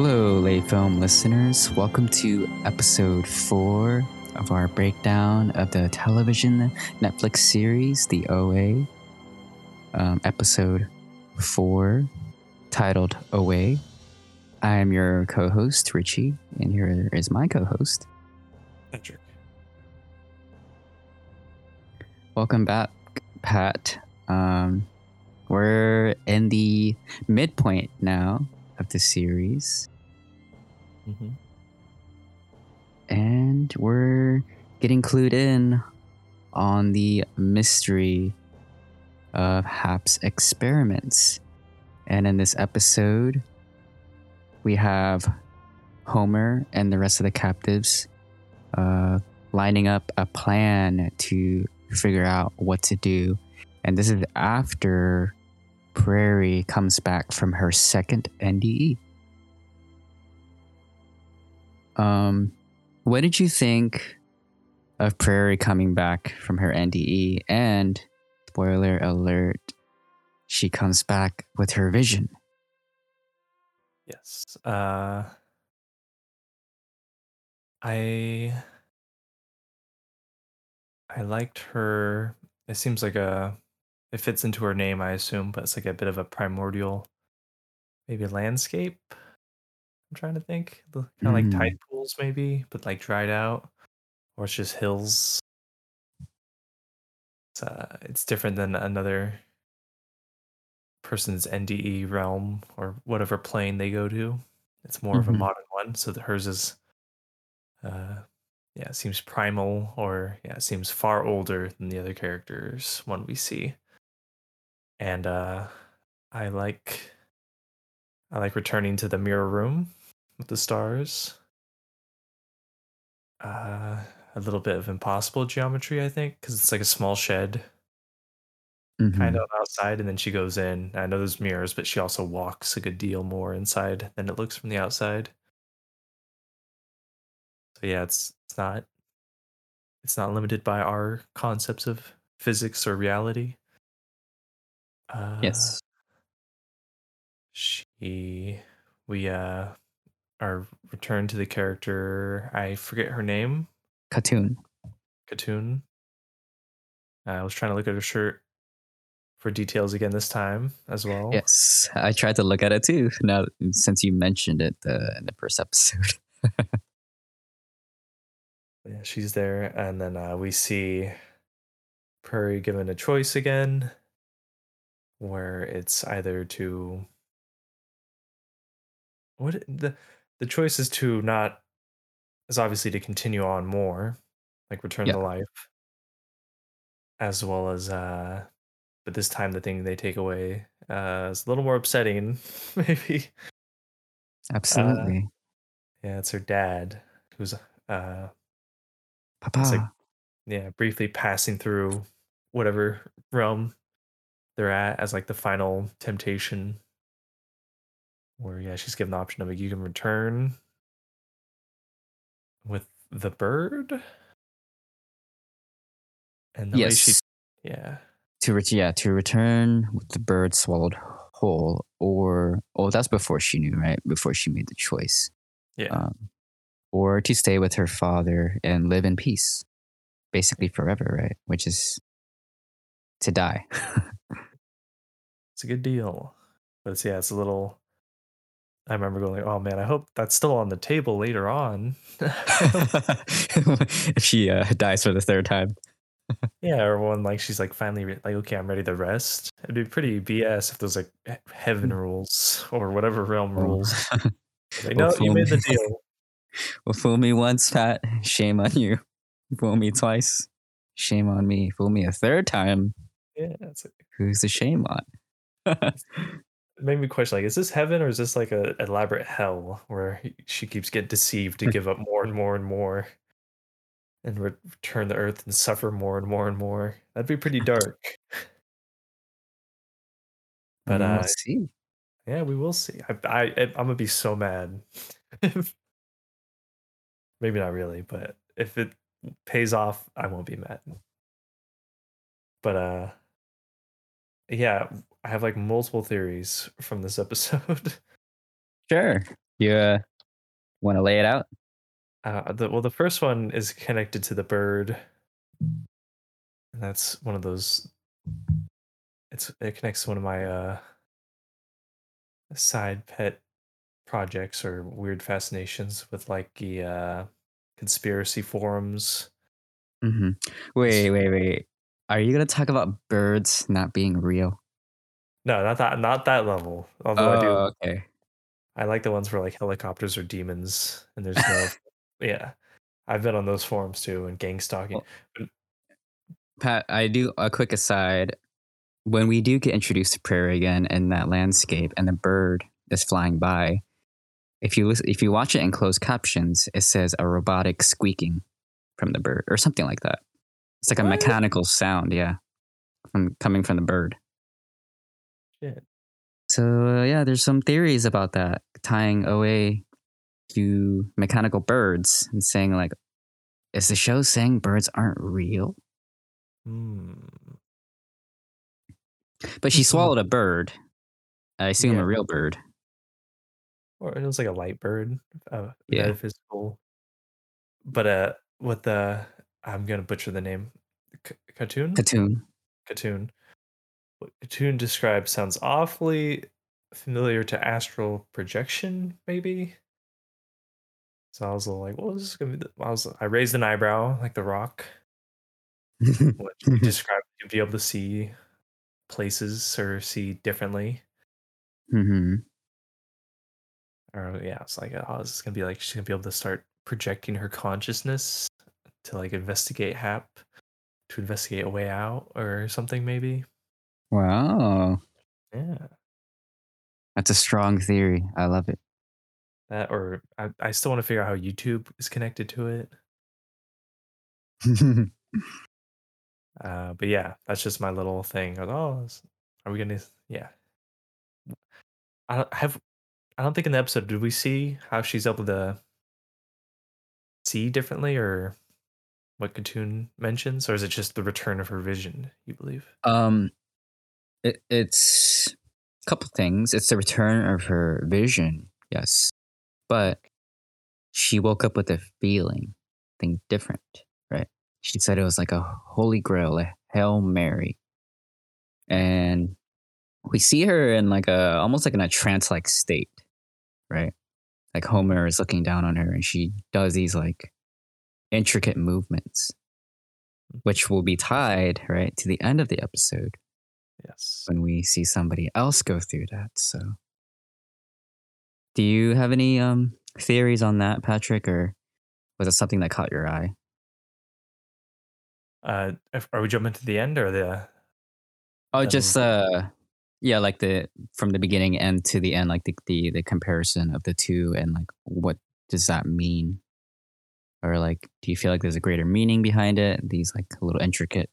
Hello, Lay Film listeners. Welcome to episode four of our breakdown of the television Netflix series, The OA. Um, episode four, titled Away. I am your co host, Richie, and here is my co host. Patrick. Welcome back, Pat. Um, we're in the midpoint now of the series, Mm-hmm. and we're getting clued in on the mystery of Hap's experiments. And in this episode, we have Homer and the rest of the captives uh, lining up a plan to figure out what to do. And this is after Prairie comes back from her second NDE. Um, what did you think of Prairie coming back from her NDE? And spoiler alert, she comes back with her vision. Yes. Uh, I I liked her. It seems like a. It fits into her name, I assume, but it's like a bit of a primordial, maybe landscape. I'm trying to think, The, kind of like Hmm. tide pools, maybe, but like dried out, or it's just hills. It's, uh, it's different than another person's NDE realm or whatever plane they go to. It's more of a Mhm. modern one, so that hers is, uh, yeah, it seems primal or yeah, it seems far older than the other characters one we see. And uh, I like, I like returning to the mirror room with the stars. Uh, a little bit of impossible geometry, I think, because it's like a small shed Mhm. kind of outside and then she goes in i know there's mirrors but she also walks a good deal more inside than it looks from the outside so yeah it's it's not it's not limited by our concepts of physics or reality uh Yes. she we uh are returned to the character i forget her name Khatun. Khatun. i was trying to look at her shirt for details again this time as well Yes. I tried to look at it too. Now, since you mentioned it uh, in the first episode. Yeah, she's there, and then uh, we see Prairie given a choice again, where it's either to what the the choice is to not is obviously to continue on more, like return Yeah. to life, as well as uh, but this time the thing they take away uh, is a little more upsetting, maybe. Absolutely. Yeah, it's her dad who's uh, Papa. like yeah, briefly passing through whatever realm they're at as like the final temptation. Where yeah, she's given the option of like, you can return with the bird, and the way she yes. yeah To ret- yeah, to return with the bird swallowed whole, or oh, that's before she knew, right? Before she made the choice, yeah um, or to stay with her father and live in peace, basically forever, right? Which is to die. it's a good deal, but it's yeah it's a little. I remember going like, oh man, I hope that's still on the table later on. if she uh, dies for the third time. Yeah, or when like she's like finally re- like okay, I'm ready to rest. It'd be pretty BS if there's like he- heaven rules or whatever realm rules. Like, well, no, you made me. the deal. well, fool me once, Pat. Shame on you. Fool me twice. Shame on me. Fool me a third time. Yeah, it's like, Who's the shame on? Made me question like, is this heaven or is this like a elaborate hell where she keeps getting deceived to give up more and more and more, and re- return to Earth and suffer more and more and more? That'd be pretty dark. But we'll uh, see. yeah, we will see. I, I I'm gonna be so mad. Maybe not really, but if it pays off, I won't be mad. But uh yeah, I have like multiple theories from this episode. Sure. You uh, want to lay it out? Uh, the, well, the first one is connected to the bird, and that's one of those. It's it connects to one of my uh, side pet projects or weird fascinations with like the uh, conspiracy forums. Mm-hmm. Wait, wait, wait. Are you gonna talk about birds not being real? No, not that, not that level. Although I do, Oh, okay. I like the ones where like helicopters or demons, and there's no, yeah. I've been on those forums too, and gang stalking. Well, Pat, I do a quick aside. When we do get introduced to prairie again in that landscape, and the bird is flying by, if you listen, if you watch it in closed captions, it says a robotic squeaking from the bird or something like that. It's like a What? mechanical sound, yeah, from coming from the bird. Shit. So uh, yeah, there's some theories about that tying OA to mechanical birds and saying like, is the show saying birds aren't real? Hmm. But she swallowed a bird. I assume Yeah. a real bird. Or it was like a light bird, uh, Yeah. metaphysical. But uh, with the I'm gonna butcher the name, C- Khatun. Khatun. Khatun. What Khatun describes sounds awfully familiar to astral projection, maybe. So I was a like, what was this gonna be? I was I raised an eyebrow like the rock. What you described to be able to see places or see differently. hmm Or yeah, it's like, oh, this is gonna be like she's gonna be able to start projecting her consciousness to like investigate Hap, to investigate a way out or something maybe. Wow, Yeah, that's a strong theory. I love it. that or I, I still want to figure out how YouTube is connected to it. Uh, but yeah, that's just my little thing. Oh, are we gonna? Yeah, I don't have. I don't think in the episode did we see how she's able to see differently or what Khatun mentions, or is it just the return of her vision? You believe? um, it, it's a couple things. It's the return of her vision, yes, but she woke up with a feeling, thing different, right? She said it was like a holy grail, a hail mary, and we see her in like a almost like in a trance like state, right? Like Homer is looking down on her, and she does these like intricate movements, which will be tied right to the end of the episode Yes. when we see somebody else go through that. So, do you have any um theories on that, Patrick, or was it something that caught your eye? Uh, are we jumping to the end or the? Oh, Um, just uh, yeah, like the from the beginning end to the end, like the the the comparison of the two, and like what does that mean? Or like, do you feel like there's a greater meaning behind it? These like little intricate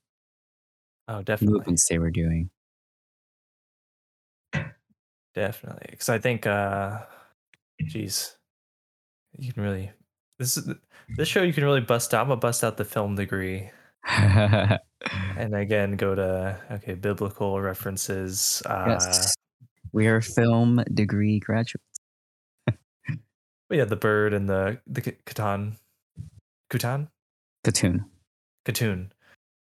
Oh, definitely, movements they were doing. Definitely. Because I think, uh, geez, you can really this is this show you can really bust out. I'm gonna bust out the film degree. and again go to okay biblical references uh yes, we are film degree graduates. but yeah the bird and the the katan, Kutan Khatun. Khatun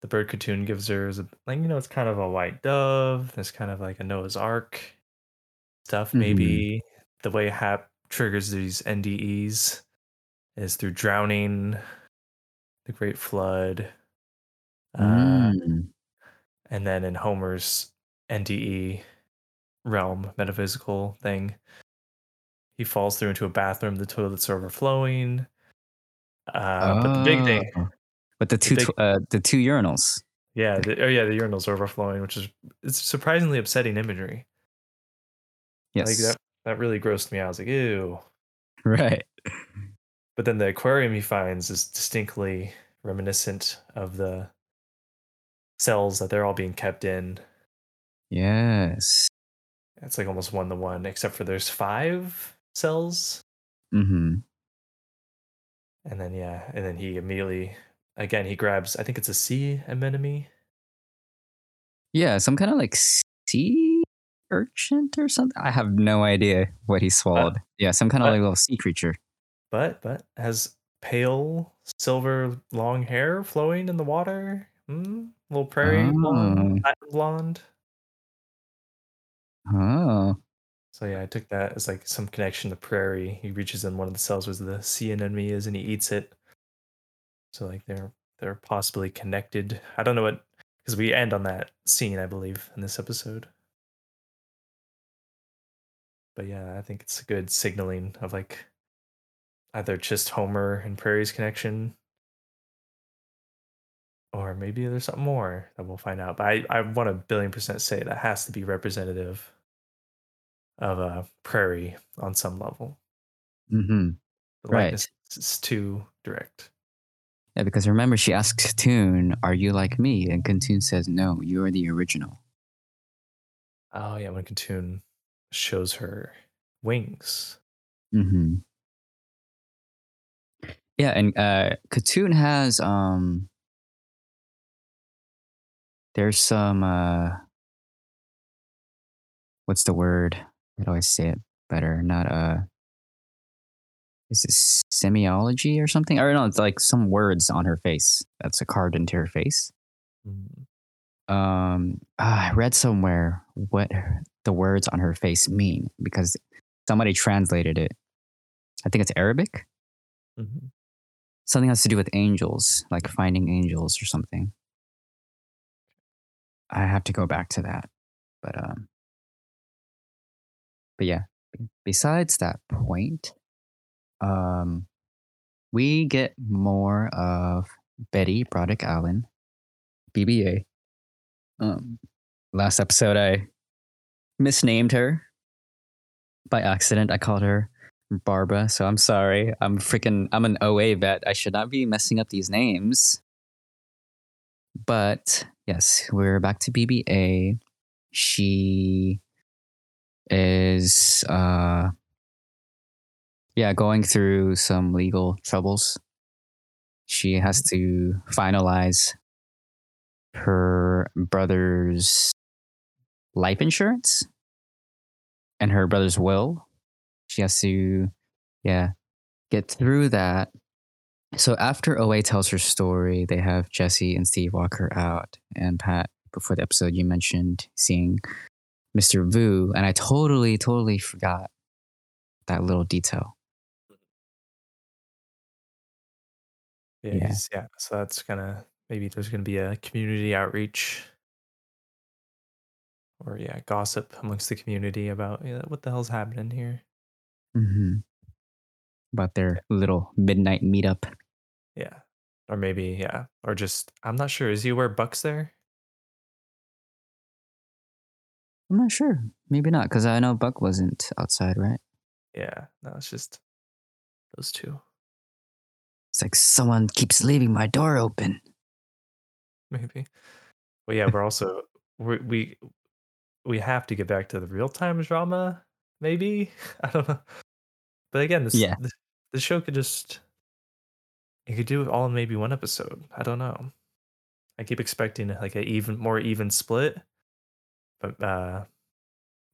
the bird Khatun gives her is a, like you know it's kind of a white dove It's kind of like a Noah's Ark stuff Mhm. maybe the way Hap triggers these NDEs is through drowning the great flood uh Mm. and then in Homer's NDE realm metaphysical thing, he falls through into a bathroom. The toilets are overflowing. Uh, But the big thing, Oh. But the two big- uh, the two urinals. yeah, the, oh yeah, the urinals are overflowing, which is it's surprisingly upsetting imagery. Yes. Like that, that really grossed me out. I was like, ew. Right. But then the aquarium he finds is distinctly reminiscent of the cells that they're all being kept in. Yes. It's like almost one to one, except for there's five cells Mm-hmm. And then yeah, and then he immediately again he grabs I think it's a sea anemone. Yeah, some kind of like sea urchin or something. I have no idea what he swallowed. yeah, some kind of but- like little sea creature. But but has pale silver long hair flowing in the water. Hmm? Little prairie blonde, Oh. platinum blonde. Oh, So yeah, I took that as like some connection to prairie. He reaches in one of the cells where the sea anemone is, and he eats it. So like they're they're possibly connected. I don't know what because we end on that scene, I believe, in this episode. But yeah, I think it's a good signaling of like either just Homer and Prairie's connection, or maybe there's something more that we'll find out. But I I want a billion percent say that has to be representative of a Prairie on some level. mm-hmm. The Right. is too direct. Yeah, because remember, she asks Toon, "Are you like me?" And Toon says, "No, you are the original." Oh yeah, when Khatun shows her wings. Mm-hmm. Yeah, and uh, Khatun has um. There's some uh. What's the word? How do I say it better? Not uh. Is it semiology or something? Or no, it's like some words on her face that's a carved into her face. Mm, um ah, I read somewhere what the words on her face mean because somebody translated it. I think it's Arabic. mhm. Something has to do with angels, like finding angels or something. I have to go back to that. But um but yeah, besides that point, um we get more of Betty Broderick Allen, BBA. Um, last episode, I misnamed her by accident. I called her Barbara, so I'm sorry. I'm freaking. I'm an OA vet. I should not be messing up these names. But yes, we're back to BBA. She is, uh, yeah, going through some legal troubles. She has to finalize her brother's life insurance and her brother's will. She has to, yeah, get through that. So after OA tells her story, they have Jesse and Steve walk her out. And Pat, before the episode, you mentioned seeing Mr. Vu, and I totally, totally forgot that little detail. Yeah, Yeah. yeah. So that's gonna maybe there's gonna be a community outreach, or yeah, gossip amongst the community about what the hell's happening here. hmm About their little midnight meetup. Yeah, or maybe yeah, or just I'm not sure. Is he aware Buck's there? I'm not sure. Maybe not, because I know Buck wasn't outside, right? Yeah, no, it's just those two. It's like someone keeps leaving my door open. maybe. But yeah, we're also we we we have to get back to the real time drama. Maybe I don't know. But again, this Yeah. show could just it could do it all in maybe one episode. I don't know. I keep expecting like a even more even split, but uh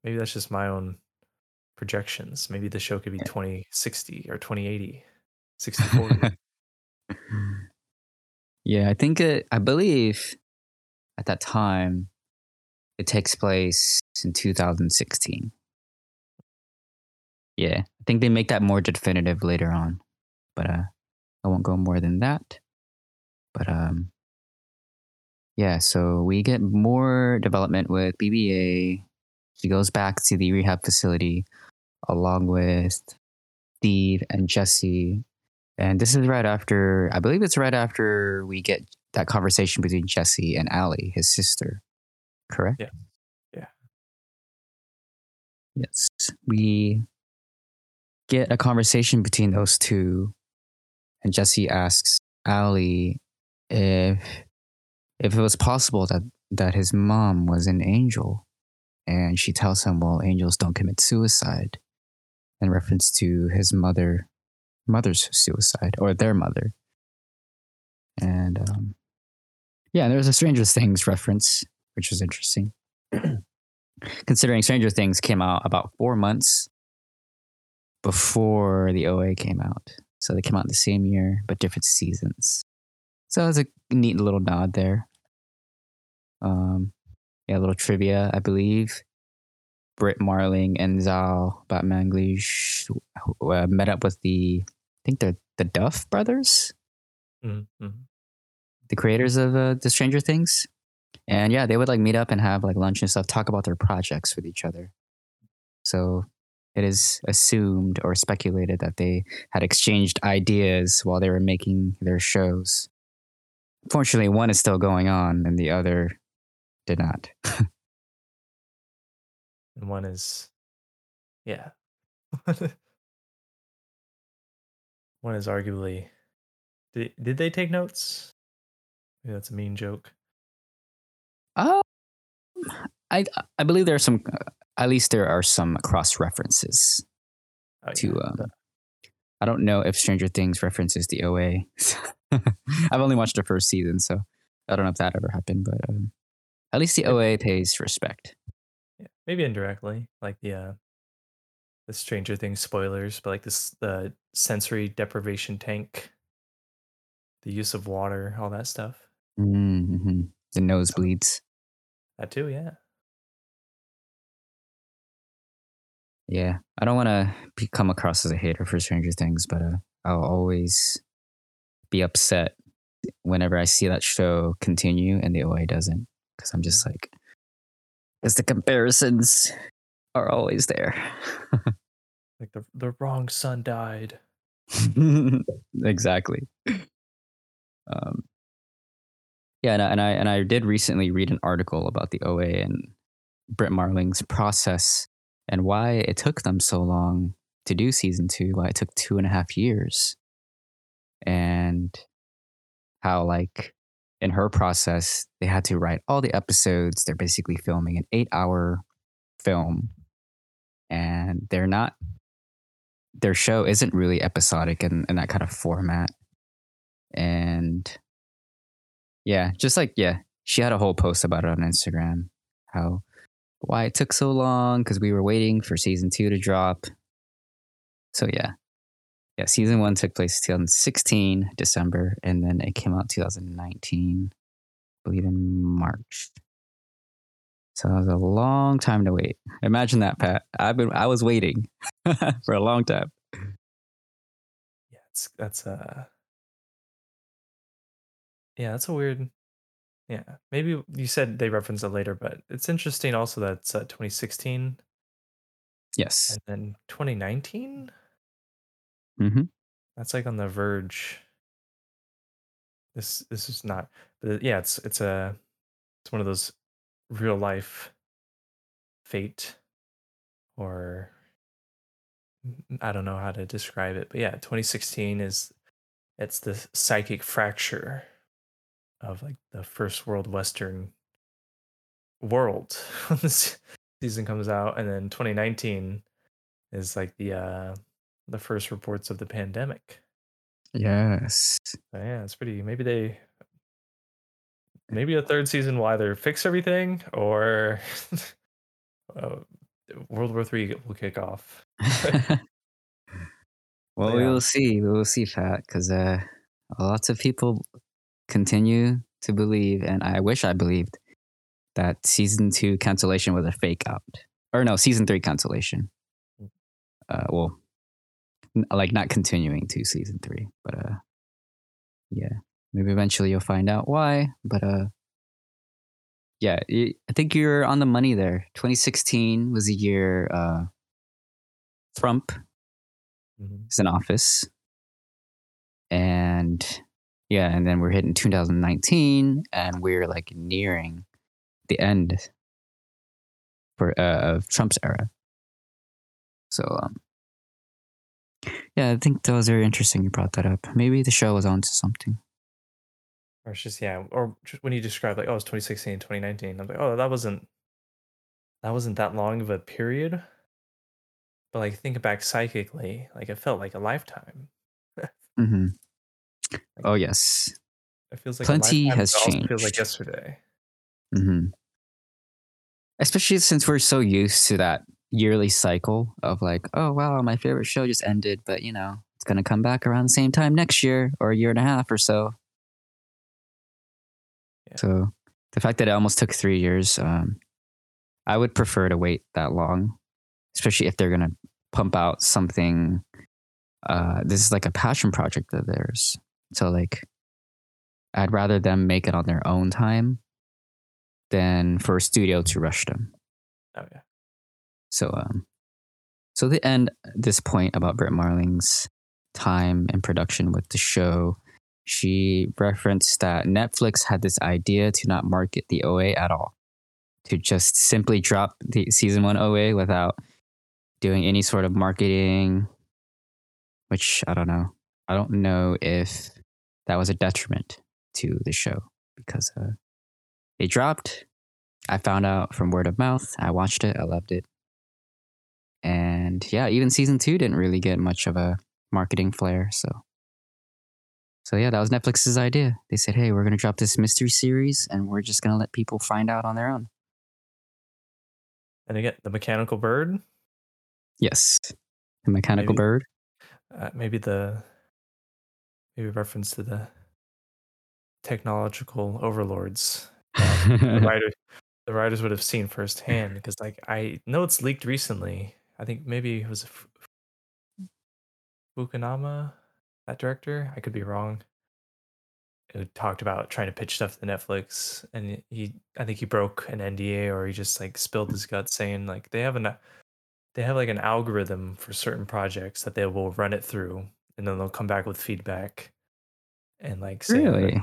maybe that's just my own projections. Maybe the show could be 2060 or 2080, 60 40. yeah, I think it, I believe at that time it takes place in 2016. Yeah, I think they make that more definitive later on, but uh, I won't go more than that. But um, yeah, so we get more development with BBA. She goes back to the rehab facility along with Steve and Jesse and this is right after, I believe it's right after we get that conversation between Jesse and Allie, his sister. Correct? Yeah. Yeah. Yes. We get a conversation between those two, and Jesse asks Ali if if it was possible that that his mom was an angel, and she tells him, "Well, angels don't commit suicide," in reference to his mother mother's suicide or their mother. And um, yeah, there's a Stranger Things reference, which was interesting. considering Stranger Things came out about four months before the OA came out. So they came out the same year, but different seasons. So it was a neat little nod there. Um, yeah, a little trivia, I believe. Brit Marling and Zal Batmanglij uh, met up with the, I think they're the Duff brothers, Mm-hmm. the creators of uh, the Stranger Things. And yeah, they would like meet up and have like lunch and stuff, talk about their projects with each other. So it is assumed or speculated that they had exchanged ideas while they were making their shows. Fortunately, one is still going on and the other did not. And one is, yeah. one is arguably. Did, did they take notes? Maybe that's a mean joke. Uh, I I believe there are some. At least there are some cross references Oh, to. yeah. Um, I don't know if Stranger Things references the OA. I've only watched the first season, so I don't know if that ever happened. But um, at least the OA pays respect. Yeah, maybe indirectly, like the uh, the Stranger Things spoilers, but like this the sensory deprivation tank, the use of water, all that stuff. Mm-hmm. The nosebleeds. That too, yeah. Yeah, I don't want to come across as a hater for Stranger Things, but uh, I'll always be upset whenever I see that show continue and the OA doesn't, because I'm just like, because the comparisons are always there. Like the the wrong son died. exactly. Um, yeah, and I, and I and I did recently read an article about the OA and Brit Marling's process and why it took them so long to do season two, why it took two and a half years, and how like in her process they had to write all the episodes. They're basically filming an eight-hour film, and they're not their show isn't really episodic in, in that kind of format. And yeah, just like, yeah, she had a whole post about it on Instagram, how why it took so long because we were waiting for season two to drop. So yeah. Yeah, season one took place 2016, December, and then it came out 2019, I believe in March. So it was a long time to wait. Imagine that, Pat. I've been I was waiting for a long time. Yeah, it's that's uh Yeah, that's a weird Yeah. Maybe you said they referenced it later, but it's interesting also that it's uh, 2016 Yes. and then 2019? Mm-hmm. That's like on the verge. This this is not but yeah, it's it's a it's one of those real life fate or I don't know how to describe it, but yeah, 2016 is it's the psychic fracture of like the first world western world when this season comes out and then 2019 is like the uh the first reports of the pandemic. Yes. So yeah, it's pretty maybe they maybe a third season will either fix everything or uh, World War Three will kick off. well, we will see. We will see, Fat, because uh, lots of people continue to believe, and I wish I believed that season two cancellation was a fake out, or no, season three cancellation. Uh, well, n- like not continuing to season three, but uh, yeah, maybe eventually you'll find out why. But uh, yeah, I think you're on the money there. 2016 was a year uh, Trump Mhm. is in office. And yeah, and then we're hitting 2019 and we're like nearing the end for uh, of Trump's era. So um yeah, I think that was very interesting you brought that up. Maybe the show was onto something. Or it's just yeah, or just when you describe like oh it's 2016, 2019, I'm like oh that wasn't that wasn't that long of a period. But like thinking back psychically, like it felt like a lifetime. hmm Oh yes. It feels like Plenty has also feels like changed. yesterday. hmm especially since we're so used to that yearly cycle of like, oh wow, my favorite show just ended, but you know, it's gonna come back around the same time next year or a year and a half or so. Yeah. So the fact that it almost took three years, um, I would prefer to wait that long, especially if they're gonna pump out something. Uh, this is like a passion project of theirs, so like, I'd rather them make it on their own time than for a studio to rush them. Oh yeah. So, um, so the end this point about Brit Marling's time and production with the show, she referenced that Netflix had this idea to not market the OA at all, to just simply drop the season one OA without doing any sort of marketing. Which I don't know. I don't know if that was a detriment to the show because uh, it dropped. I found out from word of mouth. I watched it. I loved it. And yeah, even season two didn't really get much of a marketing flair. So, so yeah, that was Netflix's idea. They said, "Hey, we're gonna drop this mystery series, and we're just gonna let people find out on their own." And again, the mechanical bird. Yes, the mechanical Maybe. bird. Uh, maybe the maybe reference to the technological overlords the writer the writers would have seen firsthand because like i know it's leaked recently. I think maybe it was F- fukunaga that director? I could be wrong. Who talked about trying to pitch stuff to netflix and he i think he broke an nda or he just like spilled his guts saying like they have an they have like an algorithm for certain projects that they will run it through and then they'll come back with feedback and like say Really?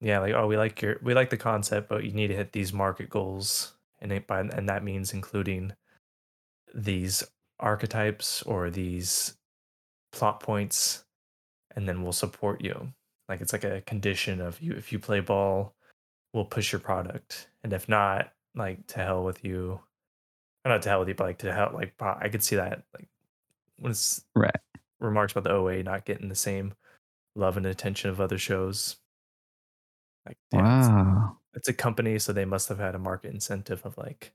yeah, like oh, we like your we like the concept, but you need to hit these market goals, and it, by and that means including these archetypes or these plot points, and then we'll support you. Like it's like a condition of you. If you play ball, we'll push your product, and if not, like to hell with you. Or not to hell with you, but like to hell. Like I could see that. Like when it's Right. Remarks about the OA not getting the same love and attention of other shows. Like damn, it's- Wow. it's a company, so they must have had a market incentive of like,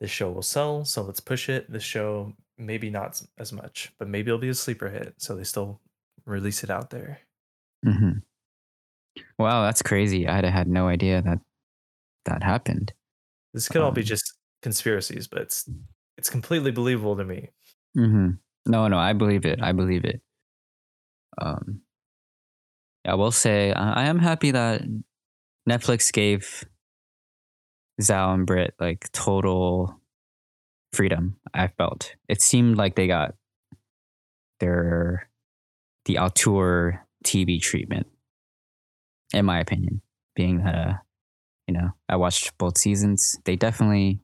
this show will sell, so let's push it. This show maybe not as much, but maybe it'll be a sleeper hit, so they still release it out there. hmm Wow, that's crazy. I'd have had no idea that that happened. This could all be Um, just conspiracies, but it's it's completely believable to me. hmm No, no, I believe it. I believe it. Um, I will say I am happy that Netflix gave Zal and Brit like total freedom. I felt it seemed like they got their the auteur TV treatment, in my opinion. Being that uh, you know, I watched both seasons. They definitely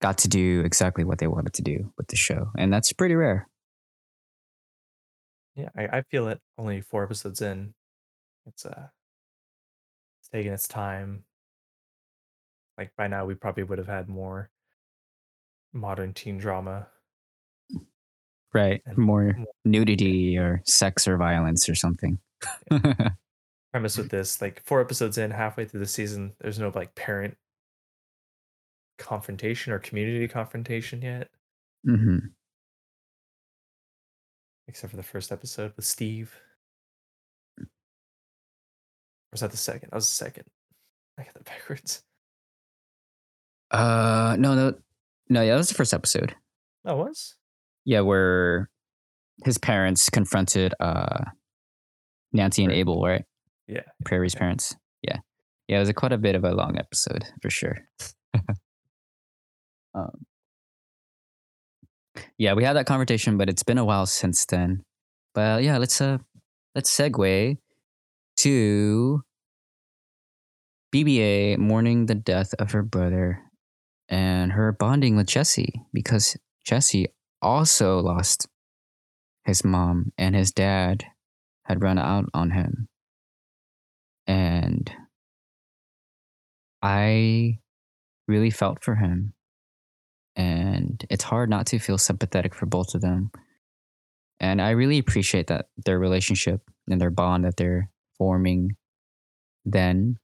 got to do exactly what they wanted to do with the show, and that's pretty rare. Yeah, I, I feel it. Only four episodes in, it's uh, it's taking its time. Like by now, we probably would have had more modern teen drama. Right. More more- nudity or sex or violence or something. premise with this like four episodes in halfway through the season there's no like parent confrontation or community confrontation yet hmm except for the first episode with steve or was that the second that was the second i got that backwards Uh, no, no, no. Yeah, that was the first episode. that was Yeah, where his parents confronted uh Nancy and Right. Abel, right? yeah Prairie's yeah. parents. Yeah, yeah. It was a quite a bit of a long episode for sure. um, yeah, we had that conversation, but it's been a while since then. But yeah, let's uh let's segue to BBA mourning the death of her brother and her bonding with Jesse because Jesse also lost his mom and his dad had run out on him. And I really felt for him. And it's hard not to feel sympathetic for both of them. And I really appreciate that their relationship and their bond that they're forming then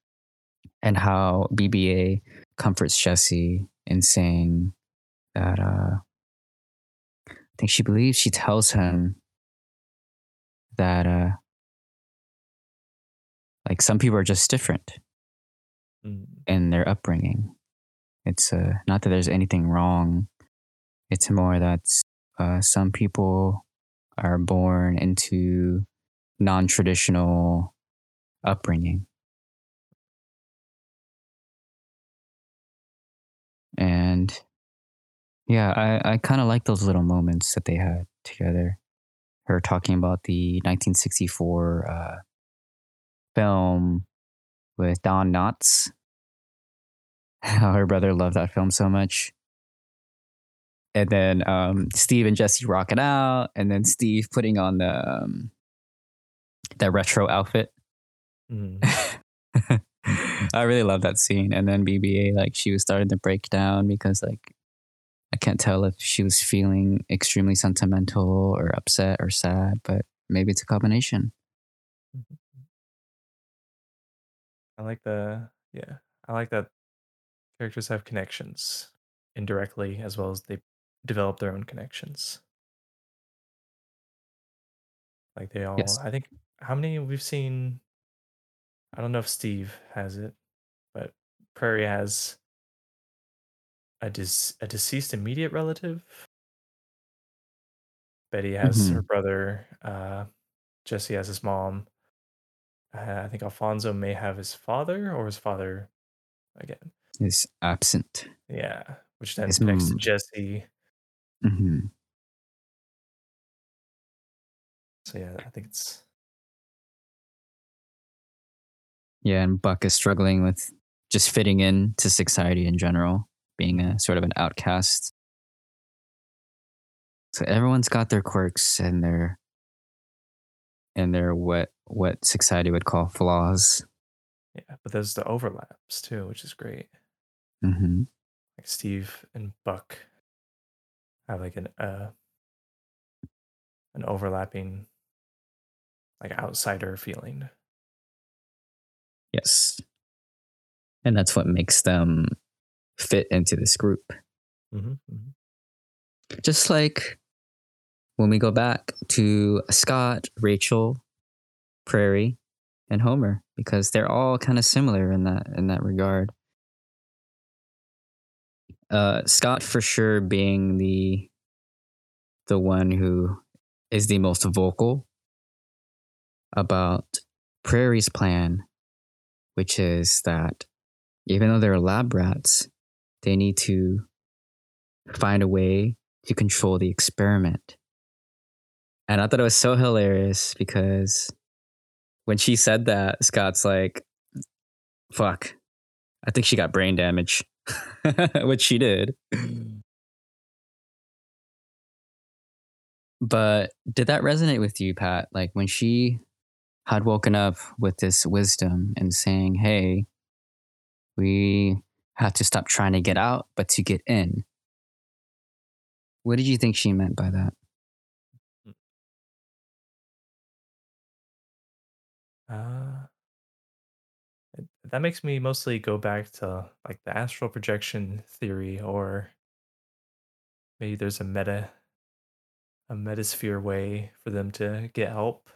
and how BBA comforts Jesse in saying that uh, I think she believes she tells him that uh, like some people are just different Mm. in their upbringing. It's uh, not that there's anything wrong. It's more that uh, some people are born into non-traditional upbringing. And yeah, I, I kind of like those little moments that they had together. Her talking about the 1964 uh, film with Don Knotts. How her brother loved that film so much. And then um, Steve and Jesse rocking out, and then Steve putting on the um, that retro outfit. Mm. I really love that scene. And then BBA, like she was starting to break down because like I can't tell if she was feeling extremely sentimental or upset or sad, but maybe it's a combination. I like the yeah. I like that characters have connections indirectly as well as they develop their own connections. Like they all Yes. I think how many we've seen I don't know if Steve has it, but Prairie has a dis- a deceased immediate relative. Betty has her Mhm. brother. Uh, Jesse has his mom. Uh, I think Alfonso may have his father or his father again. Is absent. Yeah, which then connects to mom. Jesse. hmm So yeah, I think it's Yeah, and Buck is struggling with just fitting in to society in general, being a sort of an outcast. So everyone's got their quirks and their and their what what society would call flaws. yeah, but there's the overlaps too, which is great. Hmm Like Steve and Buck have like an uh an overlapping like outsider feeling. Yes, and that's what makes them fit into this group. mm-hmm Just like when we go back to Scott, Rachel, Prairie, and Homer, because they're all kind of similar in that in that regard. Uh, Scott for sure being the the one who is the most vocal about Prairie's plan, which is that even though they're lab rats, they need to find a way to control the experiment. And I thought it was so hilarious because when she said that, Scott's like, fuck, I think she got brain damage, which she did. But did that resonate with you, Pat? Like when she had woken up with this wisdom and saying, hey, we have to stop trying to get out, but to get in. What did you think she meant by that? Uh, that makes me mostly go back to like the astral projection theory, or maybe there's a meta, a metasphere way for them to get help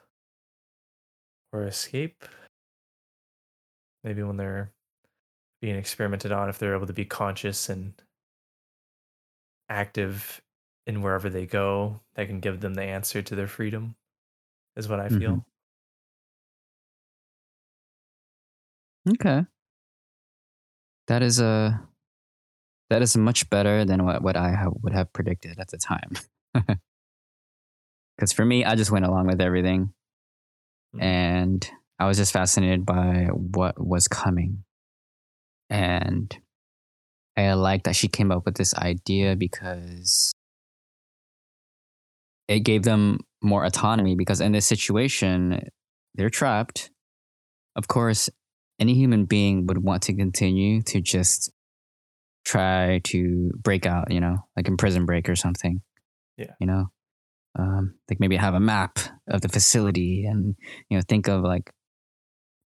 or escape. Maybe when they're being experimented on, if they're able to be conscious and active in wherever they go, that can give them the answer to their freedom, is what I feel. Mhm. Okay. That is a that is much better than what, what I ha- would have predicted at the time. Because for me, I just went along with everything, Mm. and I was just fascinated by what was coming, and I like that she came up with this idea because it gave them more autonomy. Because in this situation, they're trapped. Of course, any human being would want to continue to just try to break out, you know, like in prison break or something. Yeah. You know, um, like maybe have a map of the facility and, you know, think of like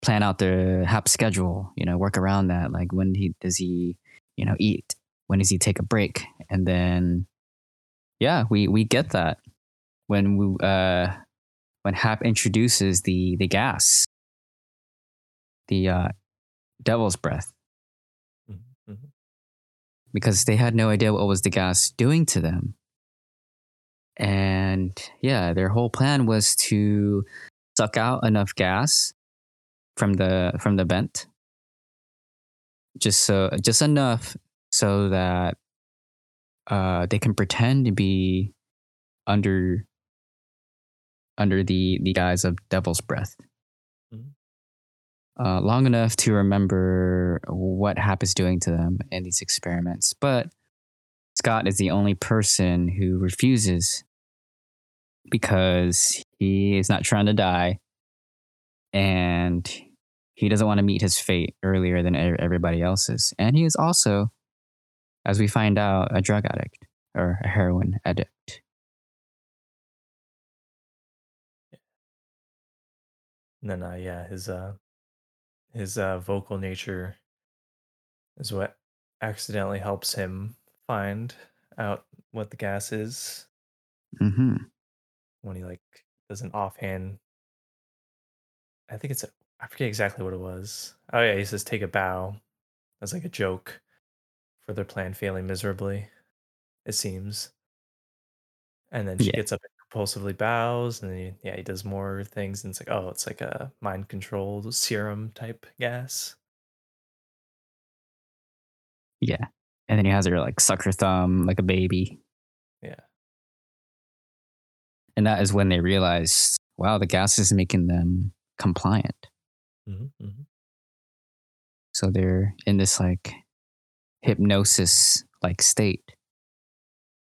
plan out the HAP schedule, you know, work around that. Like when he does he you know eat? When does he take a break? And then, yeah, we we get that when we uh when Hap introduces the the gas, the uh, devil's breath, Mhm, mhm. because they had no idea what was the gas doing to them. And yeah, their whole plan was to suck out enough gas from the from the vent, just so just enough so that uh, they can pretend to be under under the the guise of devil's breath. Uh, long enough to remember what Hap is doing to them in these experiments, but Scott is the only person who refuses because he is not trying to die and he doesn't want to meet his fate earlier than everybody else's. And he is also, as we find out, a drug addict or a heroin addict. Then, uh, yeah, his uh, his uh, vocal nature is what accidentally helps him find out what the gas is mm-hmm. when he like does an offhand. I think it's a, I forget exactly what it was. Oh yeah, he says take a bow as like a joke for their plan failing miserably. It seems. And then she Yeah. gets up and compulsively bows, and then he, yeah, he does more things, and it's like, oh, it's like a mind controlled serum type gas. Yeah. And then he has her like suck her thumb like a baby. Yeah. And that is when they realize, wow, the gas is making them compliant. hmm hmm So they're in this like hypnosis like state.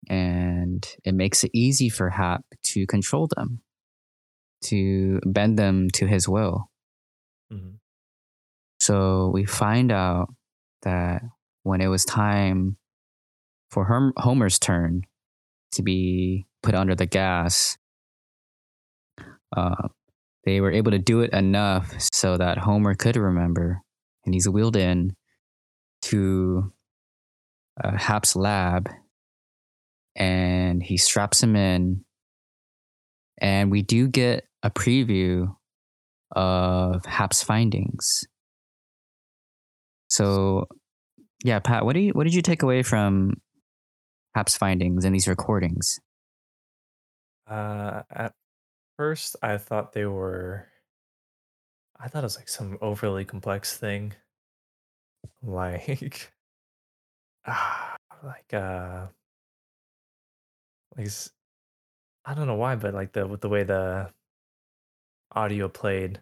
And it makes it easy for Hap to control them, to bend them to his will. hmm So we find out that when it was time for Herm- Homer's turn to be put under the gas, uh, they were able to do it enough so that Homer could remember, and he's wheeled in to uh, Hap's lab, and he straps him in, and we do get a preview of Hap's findings. So, yeah, Pat, what do you what did you take away from Hap's findings and these recordings? Uh, at first, I thought they were. I thought it was like some overly complex thing, like, ah, like uh, like I don't know why, but like the with the way the audio played,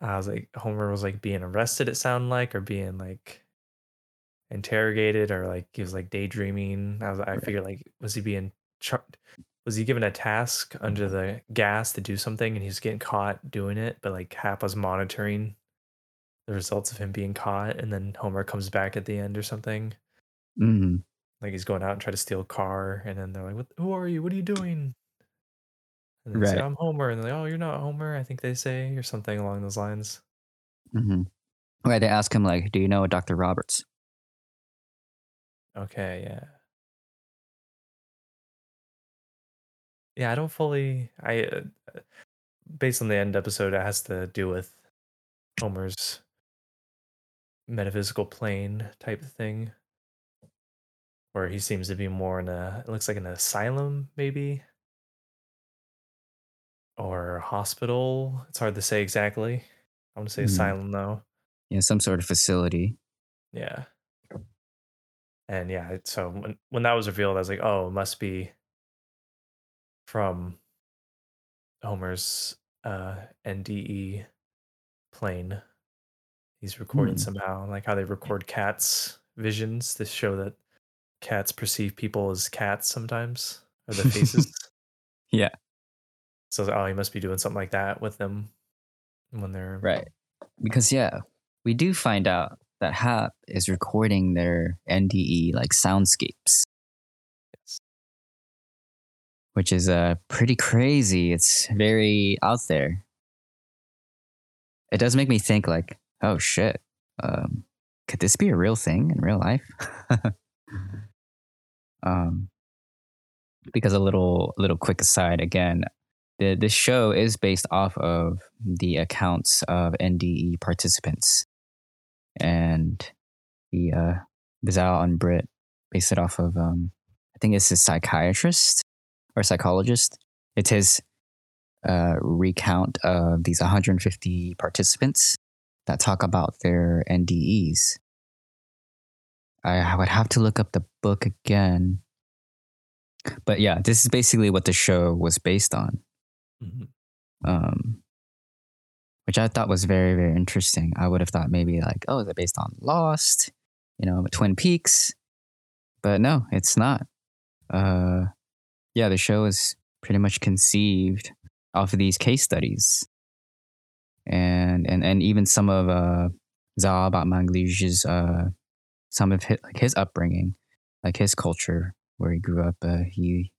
I was like Homer was like being arrested. It sounded like, or being like interrogated, or like he was like daydreaming. I was I figured like was he being char- was he given a task under the gas to do something and he's getting caught doing it, but like Hap was monitoring the results of him being caught, and then Homer comes back at the end or something. Mm, Like he's going out and try to steal a car, and then they're like, "What? Who are you? What are you doing?" And then they say, Right. "I'm Homer," and they're like, "Oh, you're not Homer." I think they say or something along those lines. hmm Right. They ask him like, "Do you know Dr. Roberts?" Okay, yeah. Yeah, I don't fully. I uh, uh, based on the end episode, it has to do with Homer's metaphysical plane type thing, where he seems to be more in a. It looks like an asylum, maybe, or hospital. It's hard to say exactly. I want to say Mhm. asylum though. Yeah, some sort of facility. Yeah. And yeah, so when when that was revealed, I was like, oh, it must be from Homer's uh NDE plane. He's recording Hmm. somehow, like how they record cats' visions to show that cats perceive people as cats sometimes, or the faces. Yeah. So I was like, oh, he must be doing something like that with them when they're Right. Because yeah, we do find out that Hap is recording their NDE like soundscapes, Yes. which is uh pretty crazy. It's very out there. It does make me think like, oh shit. Um could this be a real thing in real life? um, because a little little quick aside again, the this show is based off of the accounts of NDE participants, and the uh, Bizal and Brit based it off of um, I think it's a psychiatrist or psychologist. It's his uh, recount of these 150 participants that talk about their NDEs. I, I would have to look up the book again. But yeah, this is basically what the show was based on. Mm-hmm. Um, which I thought was very, very interesting. I would have thought maybe like, oh, is it based on Lost? You know, Twin Peaks? But no, it's not. Uh, yeah, the show is pretty much conceived off of these case studies and and and even some of uh Zal Batmanglij's uh some of his, like his upbringing, like his culture where he grew up. Uh, he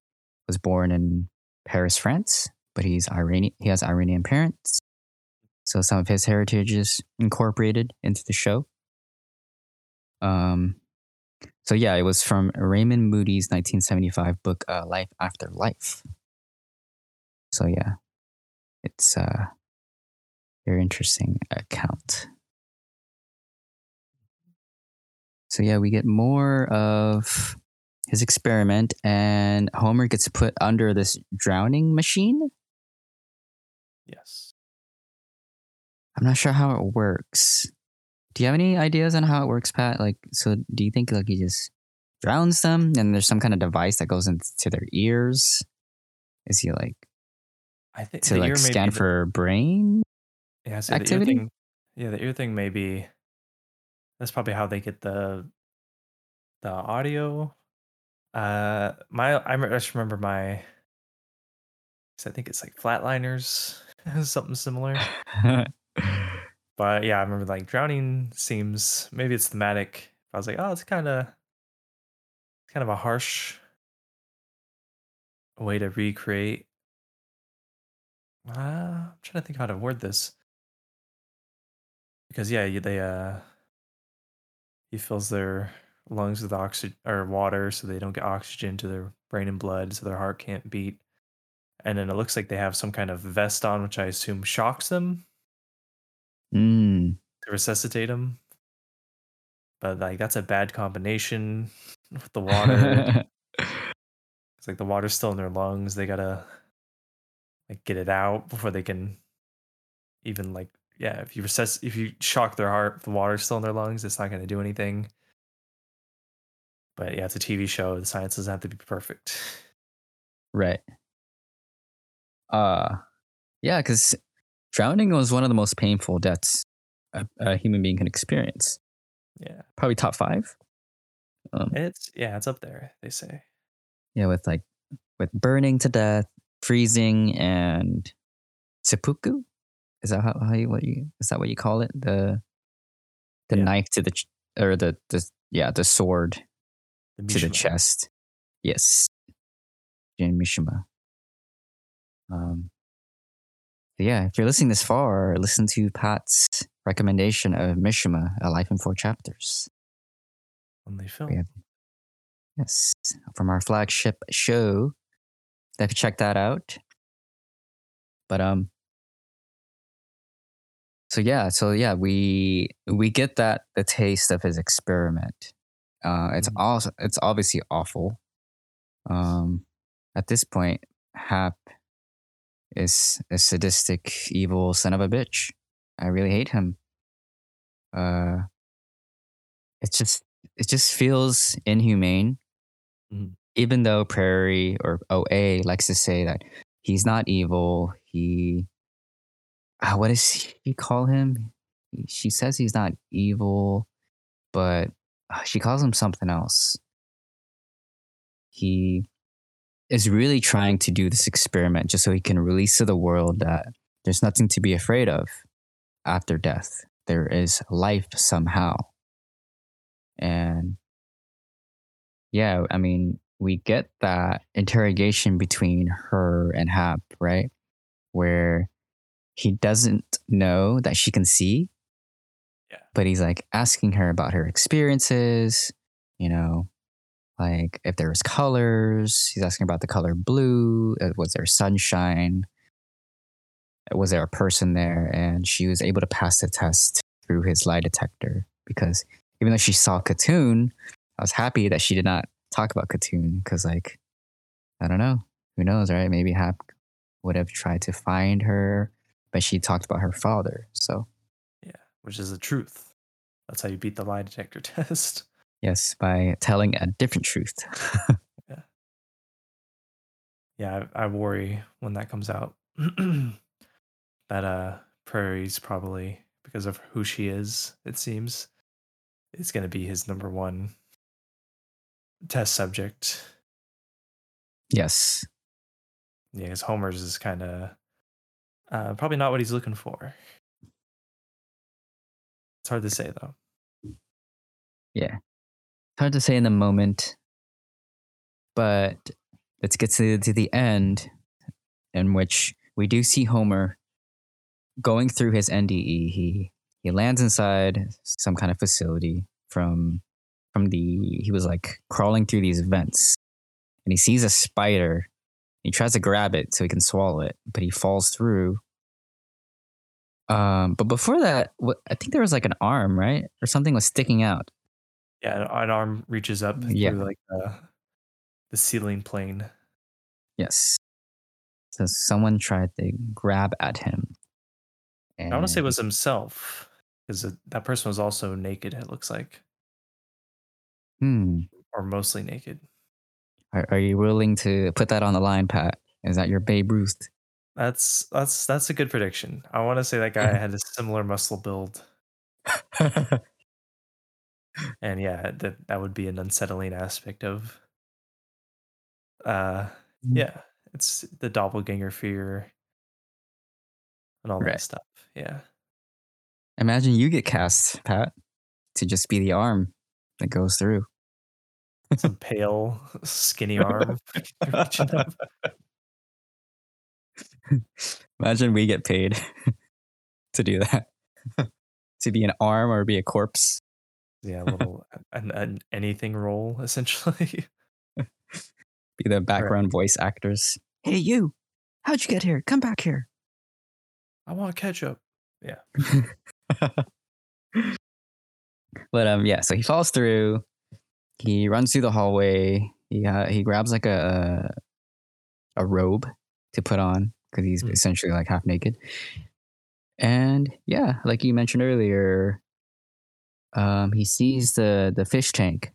was born in Paris, France, but he's Iranian. He has Iranian parents, so some of his heritage is incorporated into the show. Um, so yeah, it was from Raymond Moody's 1975 book, uh, Life After Life. So yeah, it's uh very interesting account. So yeah, we get more of his experiment, and Homer gets put under this drowning machine. Yes. I'm not sure how it works. Do you have any ideas on how it works, Pat? Like, so do you think like he just drowns them, and there's some kind of device that goes into their ears? Is he like I think to like scan for brain yeah, so activity? The thing, yeah, the ear thing may be that's probably how they get the the audio. Uh, my I just remember my. I think it's like Flatliners, something similar. but yeah, I remember like drowning seems maybe it's thematic. I was like, oh, it's kind of it's kind of a harsh way to recreate. Uh, I'm trying to think how to word this because yeah, they uh, he fills their lungs with oxygen or water, so they don't get oxygen to their brain and blood, so their heart can't beat. And then it looks like they have some kind of vest on, which I assume shocks them mm. to resuscitate them. But like that's a bad combination with the water. it's like the water's still in their lungs. They gotta like get it out before they can even like yeah, if you recess, if you shock their heart, the water's still in their lungs, it's not going to do anything. But yeah, it's a TV show. The science doesn't have to be perfect. Right. Uh, yeah, because drowning was one of the most painful deaths a, a, human being can experience. Yeah, probably top five. Um, it's yeah, it's up there. They say. Yeah, with like with burning to death, freezing, and seppuku. Is that how, how you what you is that what you call it? The the yeah. knife to the ch- or the the yeah the sword the to the chest. Yes, Jin Mishima. Um, yeah, if you're listening this far, listen to Pat's recommendation of Mishima, A Life in Four Chapters. Only film. Have, yes, from our flagship show. You check that out. But um, so yeah, so yeah, we we get that the taste of his experiment. Uh, it's mm-hmm. also it's obviously awful. Um, at this point, Hap is a sadistic, evil son of a bitch. I really hate him. Uh, it just it just feels inhumane. Mm-hmm. Even though Prairie or OA likes to say that he's not evil, he uh, what does she call him? She says he's not evil, but uh, she calls him something else. He is really trying to do this experiment just so he can release to the world that there's nothing to be afraid of after death. There is life somehow. And yeah, I mean, we get that interrogation between her and Hap, right? Where he doesn't know that she can see. Yeah. but he's like asking her about her experiences, you know, like if there was colors. He's asking about the color blue. uh, Was there sunshine? Was there a person there? And she was able to pass the test through his lie detector because even though she saw Khatun, I was happy that she did not talk about Khatun because, like, I don't know. Who knows, right? Maybe Hap would have tried to find her, but she talked about her father. So, yeah, which is the truth. That's how you beat the lie detector test. yes, by telling a different truth. yeah, I, I worry when that comes out that uh Prairie's probably because of who she is, it seems, is gonna be his number one test subject. yes. Yeah, because Homer's is kind of uh, probably not what he's looking for. It's hard to say though. Yeah. It's hard to say in the moment, but let's get to, to the end in which we do see Homer going through his NDE. He he lands inside some kind of facility from from the he was like crawling through these vents and he sees a spider. He tries to grab it so he can swallow it, but he falls through. Um, but before that, what, I think there was like an arm, right, or something was sticking out. Yeah, an, an arm reaches up Yeah. through like the the ceiling plane. Yes. So someone tried to grab at him. I want to say it was himself because that person was also naked. It looks like, Hmm. or mostly naked. Are, are you willing to put that on the line, Pat? Is that your Babe Ruth? That's that's that's a good prediction. I want to say that guy had a similar muscle build, and yeah, that that would be an unsettling aspect of. Uh, Mm. yeah, it's the doppelganger fear, and all Right. that stuff. Yeah, Imagine you get cast, Pat, to just be the arm that goes through. Some pale, skinny arm. reaching up. Imagine we get paid to do that. to be an arm or be a corpse. Yeah, a little an, an anything role essentially. Be the background voice actors. Hey, you. How'd you get here? Come back here. I want ketchup. Yeah. but um, yeah. So he falls through. He runs through the hallway. He uh, he grabs like a a robe to put on because he's Mm. essentially like half naked. And yeah, like you mentioned earlier, um, he sees the the fish tank,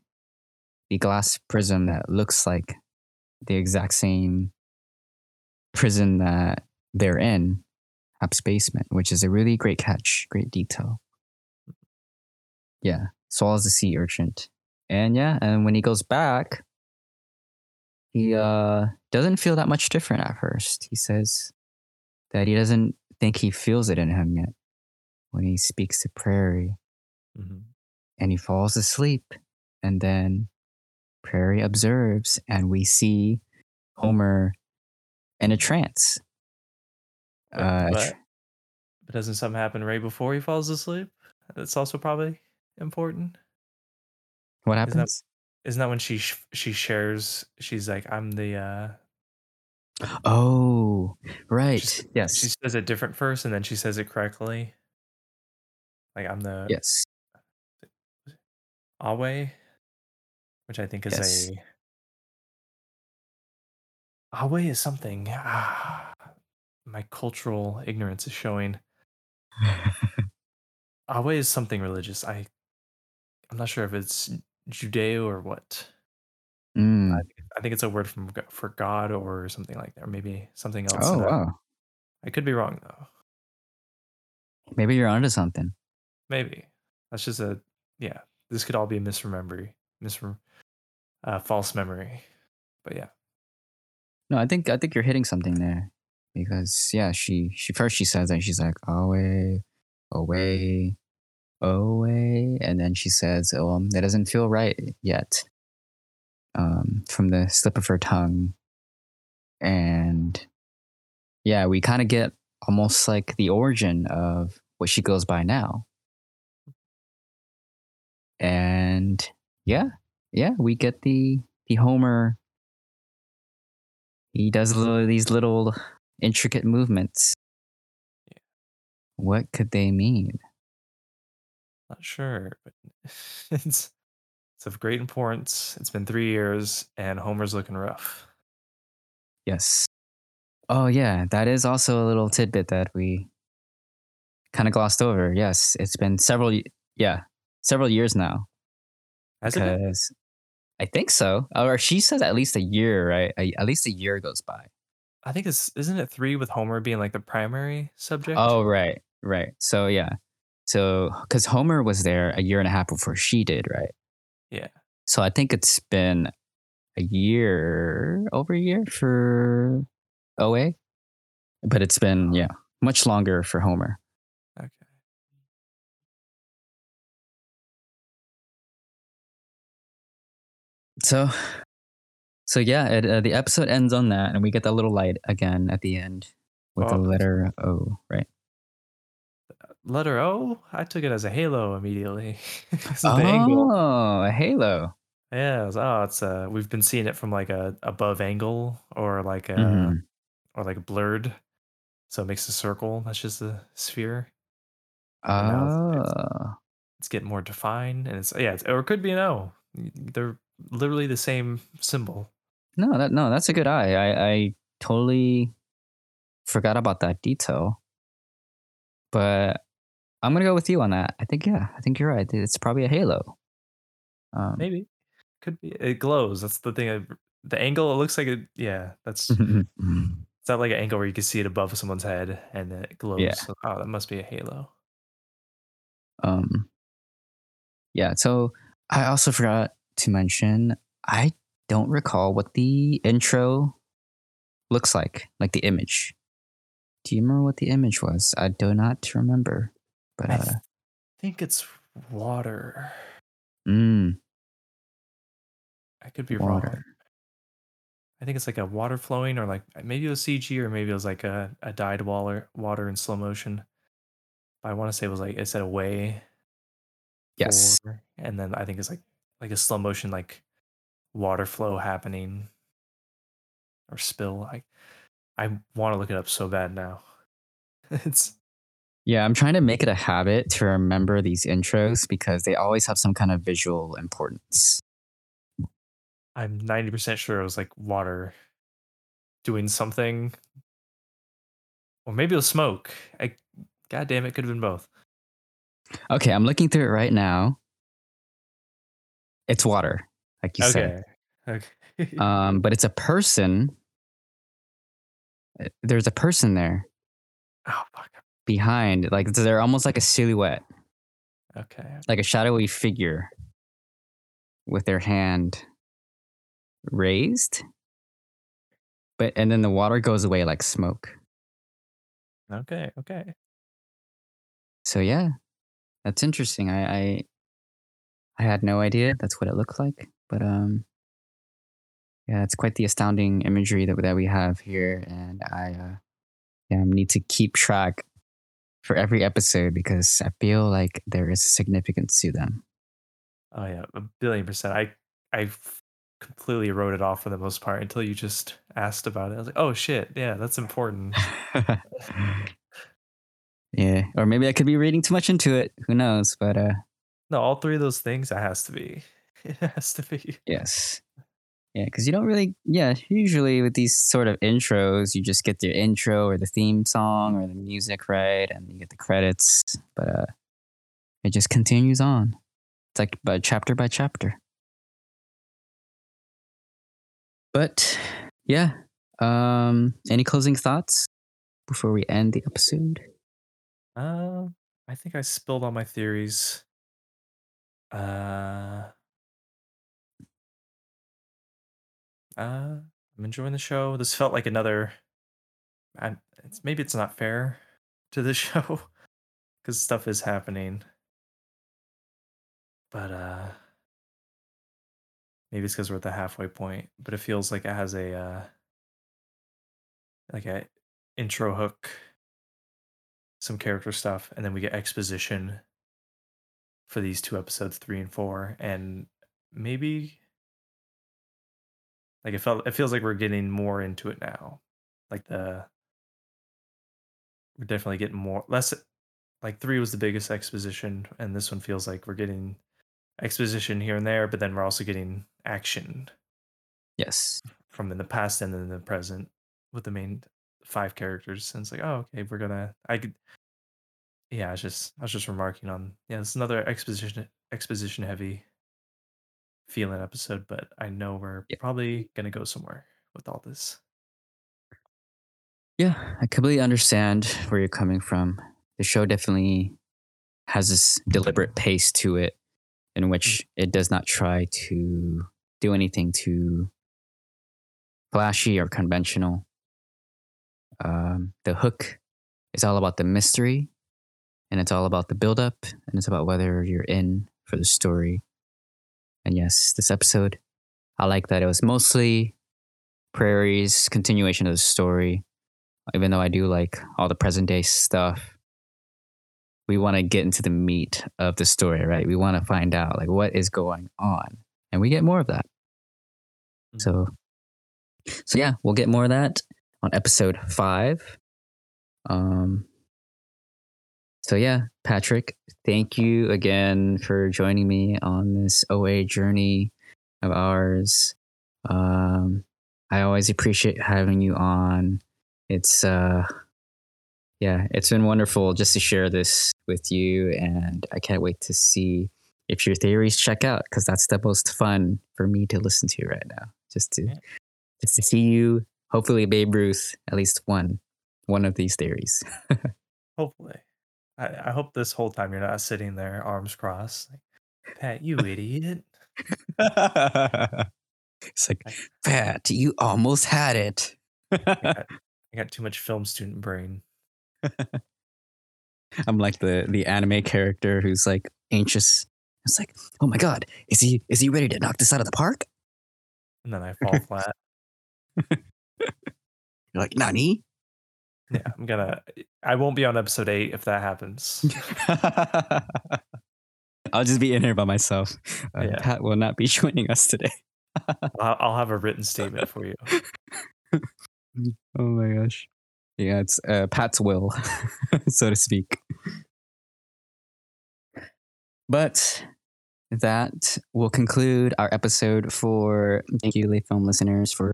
the glass prism that looks like the exact same prison that they're in, Hap's basement, which is a really great catch, great detail. Yeah, swallows the sea urchin, and yeah, and when he goes back, he uh doesn't feel that much different at first. He says that he doesn't think he feels it in him yet when he speaks to Prairie Mhm. and he falls asleep. And then Prairie observes, and we see Homer in a trance. Uh, but, tr- but doesn't something happen right before he falls asleep? That's also probably important. What happens? Isn't that when she sh- she shares? She's like, "I'm the." uh oh, right. She's- yes. She says it different first, and then she says it correctly. Like I'm the yes. Awe, which I think is Yes. a Awe is something. Ah, my cultural ignorance is showing. Awe is something religious. I I'm not sure if it's Judeo or what. Mm. I think it's a word from for God or something like that, or maybe something else. Oh, wow. I could be wrong though. Maybe you're onto something. Maybe that's just a yeah. This could all be a misremembery, misrem, uh, false memory. But yeah, No, I think I think you're hitting something there because yeah, she she first she says that she's like away, away, away, and then she says, "Oh, um, that doesn't feel right yet." Um, from the slip of her tongue, and yeah, we kind of get almost like the origin of what she goes by now. and yeah, yeah, we get the the Homer. He does little, these little intricate movements. Yeah. What could they mean? Not sure, but it's it's of great importance. It's been three years, and Homer's looking rough. Yes. Oh yeah, that is also a little tidbit that we kind of glossed over. Yes, it's been several, yeah, several years now. Has because I think so. Or she says at least a year, right? A, at least a year goes by. I think it's isn't it three with Homer being like the primary subject? Oh, right, right. So yeah, so because Homer was there a year and a half before she did, right? yeah. So I think it's been a year, over a year for OA, but it's been yeah much longer for Homer. Okay. So, so yeah, it, uh, the episode ends on that, and we get that little light again at the end with the Oh. letter O, right? Letter O. I took it as a halo immediately. the angle. Oh, a halo. Yeah. It was, oh, it's uh we've been seeing it from like a above angle or like a Mhm. or like blurred. So it makes a circle. That's just a sphere. Now it's- it's- Oh, It's getting more defined, and it's yeah, it's, or it could be an O. They're literally the same symbol. no, that no, that's a good eye. I, I totally forgot about that detail, but I'm gonna go with you on that. I think yeah, I think you're right. It's probably a halo. Um, Maybe could be. It glows. That's the thing. I, the angle. It looks like it. Yeah, that's. It's not like an angle where you can see it above someone's head and it glows. Yeah. So, oh, that must be a halo. um, yeah. So I also forgot to mention. I don't recall what the intro looks like, like the image. Do you remember what the image was? I do not remember. But I uh, th- think it's water. mm, I could be wrong. I think it's like a water flowing, or like maybe it was CG, or maybe it was like a, a dyed water water in slow motion. But I want to say it was like it said away. Yes. for- and then I think it's like like a slow motion like water flow happening or spill. I I want to look it up so bad now. it's Yeah, I'm trying to make it a habit to remember these intros because they always have some kind of visual importance. I'm 90% sure it was like water doing something. Or maybe it was smoke. I god damn it could have been both. Okay, I'm looking through it right now. It's water, like you said. Okay. Okay. Um, but it's a person. Uh, There's a person there oh. Behind, like they're almost like a silhouette, Okay. like a shadowy figure with their hand raised. But and then the water goes away like smoke. Okay. Okay. So yeah, that's interesting. I, I I had no idea that's what it looked like, but um, yeah, it's quite the astounding imagery that that we have here, and I uh, yeah need to keep track for every episode because I feel like there is significance to them. Oh yeah, a billion percent. I I completely wrote it off for the most part until you just asked about it. I was like, oh shit, yeah, that's important. yeah, or maybe I could be reading too much into it. Who knows? But uh, No, all three of those things, it has to be. It has to be. Yes. Yeah, because you don't really, yeah, usually with these sort of intros, you just get the intro or the theme song or the music, right? And you get the credits, but uh, it just continues on. It's like by chapter by chapter. But yeah, um, any closing thoughts before we end the episode? Uh, I think I spilled all my theories. Uh, uh, I'm enjoying the show. This felt like another. I, it's maybe it's not fair to the show because stuff is happening, but uh, maybe it's because we're at the halfway point. But it feels like it has a uh, like a intro hook, some character stuff, and then we get exposition for these two episodes, three and four, and maybe like it felt it feels like we're getting more into it now. Like the we're definitely getting more less like three was the biggest exposition, and this one feels like we're getting exposition here and there, but then we're also getting action Yes. from in the past and then in the present with the main five characters. And it's like, oh, okay, we're gonna. I could. Yeah, I was just I was just remarking on. Yeah, it's another exposition exposition heavy feeling episode, but I know we're Yeah. probably gonna go somewhere with all this. Yeah, I completely understand where you're coming from. The show definitely has this deliberate pace to it in which it does not try to do anything too flashy or conventional. Um, the hook is all about the mystery and it's all about the buildup and it's about whether you're in for the story. And yes, this episode, I like that it was mostly Prairie's continuation of the story even though I do like all the present day stuff, we want to get into the meat of the story, right? We want to find out like what is going on, and we get more of that. Mhm. So, so yeah, we'll get more of that on episode five. Um. So yeah, Patrick, thank you again for joining me on this OA journey of ours. Um, I always appreciate having you on. It's uh yeah it's been wonderful just to share this with you and i can't wait to see if your theories check out because that's the most fun for me to listen to right now. Just to just to see you hopefully babe ruth at least one one of these theories. Hopefully, I, I hope this whole time you're not sitting there arms crossed. Like, Pat, you idiot. it's like pat you almost had it I got, I got too much film student brain. I'm like the the anime character who's like anxious. It's like, oh my god, is he is he ready to knock this out of the park? And then I fall flat. You're like, Nani? Yeah, I'm gonna. I won't be on episode eight if that happens. I'll just be in here by myself. Uh, Yeah. Pat will not be joining us today. I'll, have a written statement for you. Oh my gosh. Yeah, it's uh, Pat's will, so to speak. But that will conclude our episode for thank you, Late Film listeners, for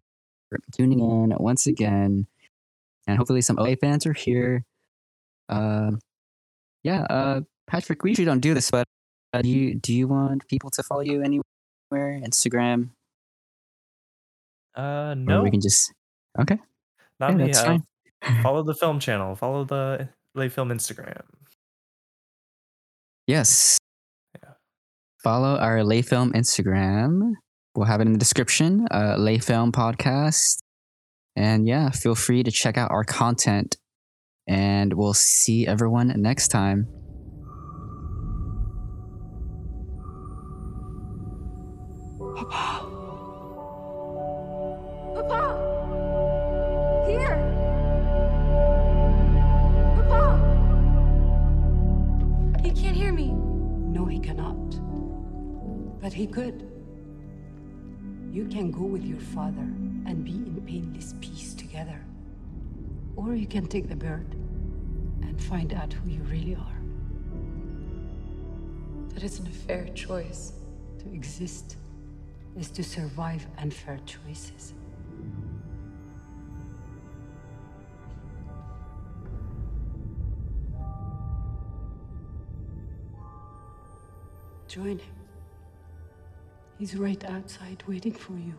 tuning in once again. And hopefully some OA fans are here. Uh, yeah, uh, Patrick, we usually don't do this, but uh, do you do you want people to follow you anywhere? Instagram? Uh, Or no, we can just Okay. not yeah, me. that's uh, fine. follow the film channel. Follow the Lay Film Instagram. Yes. Yeah. Follow our Lay Film Instagram. We'll have it in the description. Uh, Lay Film Podcast. And yeah, feel free to check out our content. And we'll see everyone next time. Papa! Papa! Here! Papa! He can't hear me. No, he cannot. But he could. You can go with your father and be in painless peace together. Or you can take the bird and find out who you really are. That isn't a fair choice. To exist is to survive unfair choices. Join him. He's right outside waiting for you.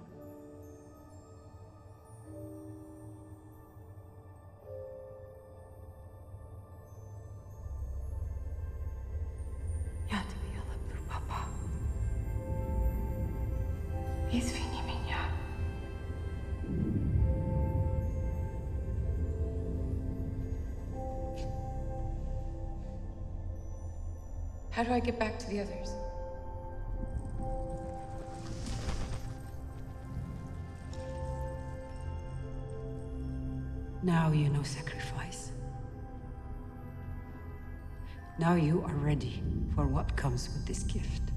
Do I get back to the others? Now you know sacrifice. Now you are ready for what comes with this gift.